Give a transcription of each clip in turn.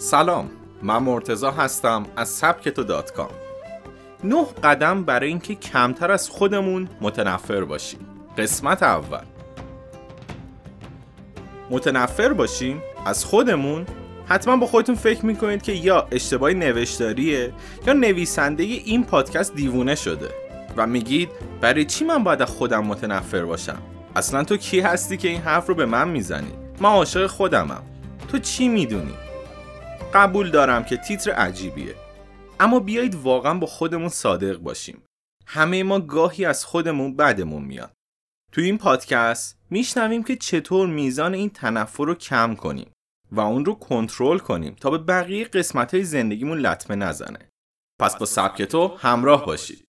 سلام من مرتزا هستم از سبکتو دات کام. نه قدم برای اینکه کمتر از خودمون متنفر باشیم. قسمت اول. متنفر باشیم از خودمون؟ حتما با خودتون فکر می‌کنید که یا اشتباهی نوشتاریه یا نویسنده این پادکست دیوونه شده و میگید برای چی من باید خودم متنفر باشم؟ اصلا تو کی هستی که این حرف رو به من می‌زنی؟ من عاشق خودمم. تو چی می‌دونی؟ قبول دارم که تیتر عجیبیه. اما بیایید واقعا با خودمون صادق باشیم. همه ما گاهی از خودمون بدمون میاد. تو این پادکست میشنویم که چطور میزان این تنفر رو کم کنیم و اون رو کنترل کنیم تا به بقیه قسمت های زندگیمون لطمه نزنه. پس با سبک تو همراه باشید.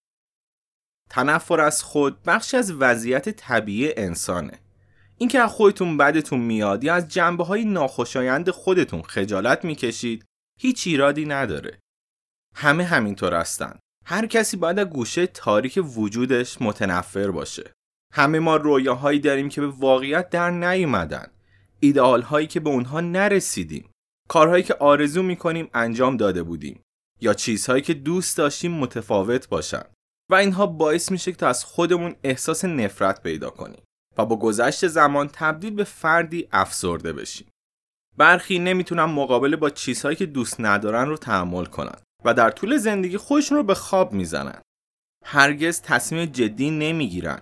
تنفر از خود بخشی از وضعیت طبیعی انسانه. اینکه از خودتون بدتون میاد یا از جنبه های ناخوشایند خودتون خجالت می‌کشید هیچ ایرادی نداره. همه همینطور هستن. هر کسی باید از گوشه تاریک وجودش متنفر باشه. همه ما رویاهایی داریم که به واقعیت در نیومدن. ایدئال هایی که به اونها نرسیدیم. کارهایی که آرزو می‌کنیم انجام داده بودیم. یا چیزهایی که دوست داشتیم متفاوت باشن. و اینها باعث میشه که تا از خودمون احساس نفرت پیدا کنیم. و با گذشت زمان تبدیل به فردی افسرده بشیم. برخی نمی‌تونن مقابله با چیزهایی که دوست ندارن رو تحمل کنن و در طول زندگی خودشون رو به خواب می‌زنن. هرگز تصمیم جدی نمی‌گیرن.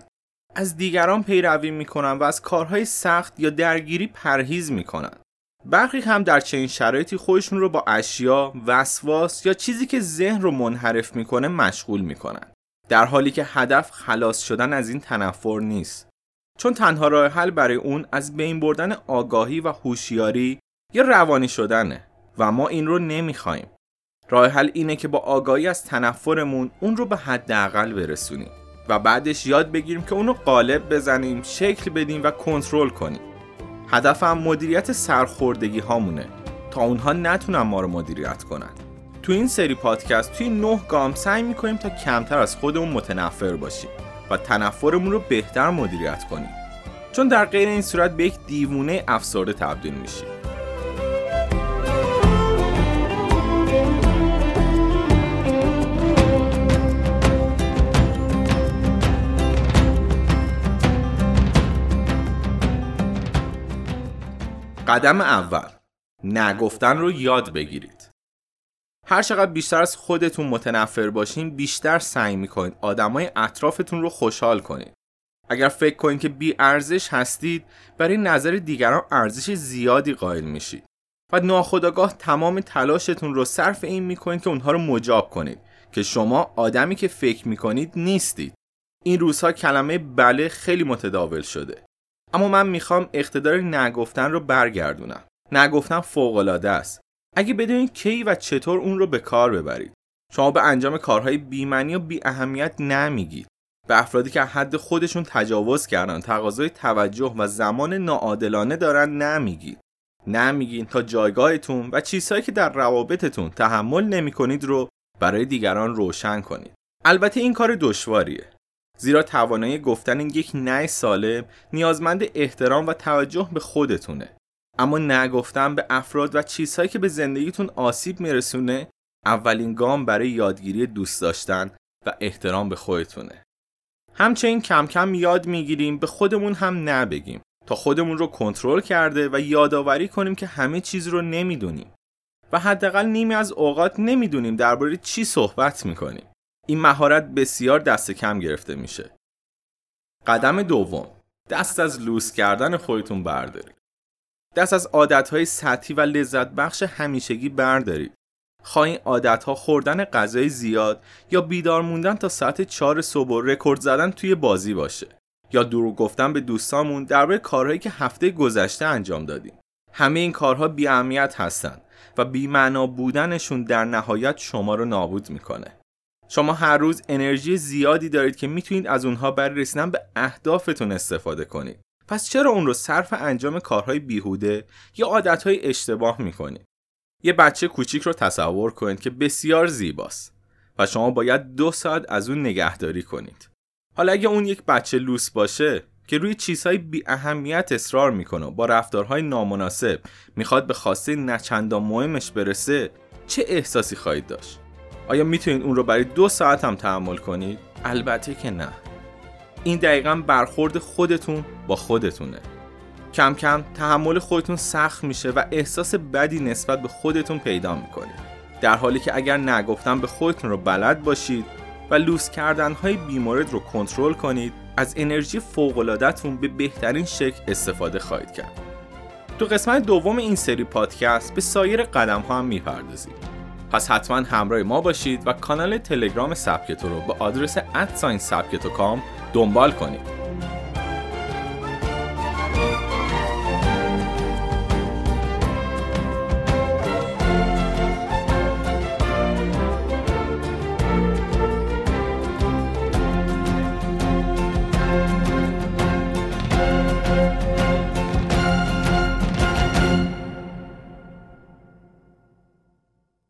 از دیگران پیروی می‌کنن و از کارهای سخت یا درگیری پرهیز می‌کنن. برخی هم در چنین شرایطی خودشون رو با اشیا، وسواس یا چیزی که ذهن رو منحرف می‌کنه مشغول می‌کنن. در حالی که هدف خلاص شدن از این تنفر نیست. چون تنها راه حل برای اون از بین بردن آگاهی و هوشیاری یا روانی شدنه و ما این رو نمی‌خوایم. راه حل اینه که با آگاهی از تنفرمون اون رو به حداقل برسونیم و بعدش یاد بگیریم که اونو قالب بزنیم، شکل بدیم و کنترل کنیم. هدفم مدیریت سرخوردگی هامونه تا اونها نتونن ما رو مدیریت کنن. تو این سری پادکست توی نه گام سعی می‌کنیم تا کمتر از خودمون متنفر باشیم و تنفرمون رو بهتر مدیریت کنیم. چون در غیر این صورت به یک دیوونه افسرده تبدیل میشیم. قدم اول. نگفتن رو یاد بگیرید. هر چقدر بیشتر از خودتون متنفر باشین بیشتر سعی می‌کنید آدمای اطرافتون رو خوشحال کنید اگر فکر کنید که بی ارزش هستید برای نظر دیگران ارزش زیادی قائل میشید. و ناخداگاه تمام تلاشتون رو صرف این می‌کنید که اونها رو مجاب کنید که شما آدمی که فکر می‌کنید نیستید. این روزها کلمه بله خیلی متداول شده. اما من می‌خوام اقتدار نگفتن رو برگردونم. نگفتن فوقالعاده است. اگه بدونید کی و چطور اون رو به کار ببرید. شما به انجام کارهای بیمنی و بی اهمیت نمیگید. به افرادی که حد خودشون تجاوز کردن تقاضای توجه و زمان ناعادلانه دارن نمیگید. نمیگین تا جایگاهتون و چیزهایی که در روابطتون تحمل نمی رو برای دیگران روشن کنید. البته این کار دشواریه. زیرا توانایی گفتن یک نه سالم نیازمند احترام و توجه به خودتونه. اما نگفتن به افراد و چیزهایی که به زندگیتون آسیب میرسونه اولین گام برای یادگیری دوست داشتن و احترام به خودتونه. همچنین کم کم یاد می‌گیریم به خودمون هم نبگیم. تا خودمون رو کنترل کرده و یادآوری کنیم که همه چیز رو نمی‌دونیم. و حداقل نیمی از اوقات نمی‌دونیم درباره چی صحبت می‌کنیم. این مهارت بسیار دست کم گرفته میشه. قدم دوم. دست از لوس کردن خودتون بردارید. دست از عادتهای سطحی و لذت بخش همیشگی بردارید خواهی عادتها خوردن غذای زیاد یا بیدار موندن تا ساعت 4 صبح و رکورد زدن توی بازی باشه. یا دروغ گفتن به دوستامون درباره کارهایی که هفته گذشته انجام دادیم. همه این کارها بی اهمیت هستند و بی‌معنا بودنشون در نهایت شما رو نابود می‌کنه. شما هر روز انرژی زیادی دارید که می‌تونید از اونها برای رسیدن به اهدافتون استفاده کنید. پس چرا اون رو صرف انجام کارهای بیهوده یا عادتهای اشتباه می‌کنید یه بچه کوچیک رو تصور کنید که بسیار زیباست و شما باید دو ساعت از اون نگهداری کنید حالا اگه اون یک بچه لوس باشه که روی چیزهای بی اهمیت اصرار می‌کنه و با رفتارهای نامناسب می‌خواد به خواسته نچندان مهمش برسه چه احساسی خواهید داشت؟ آیا می‌تونید اون رو برای دو ساعت هم تحمل کنید؟ البته که نه این دقیقا برخورد خودتون با خودتونه. کم کم تحمل خودتون سخت میشه و احساس بدی نسبت به خودتون پیدا می‌کنید در حالی که اگر نگفتن به خودتون رو بلد باشید و لوس کردن های بیمورد رو کنترل کنید از انرژی فوقلادتون به بهترین شکل استفاده خواهید کرد. تو قسمت دوم این سری پادکست به سایر قدم ها هم می‌پردازیم. پس حتما همراه ما باشید و کانال تلگرام سبکتو رو به آدرس ادساین سبکتو کام دنبال کنید.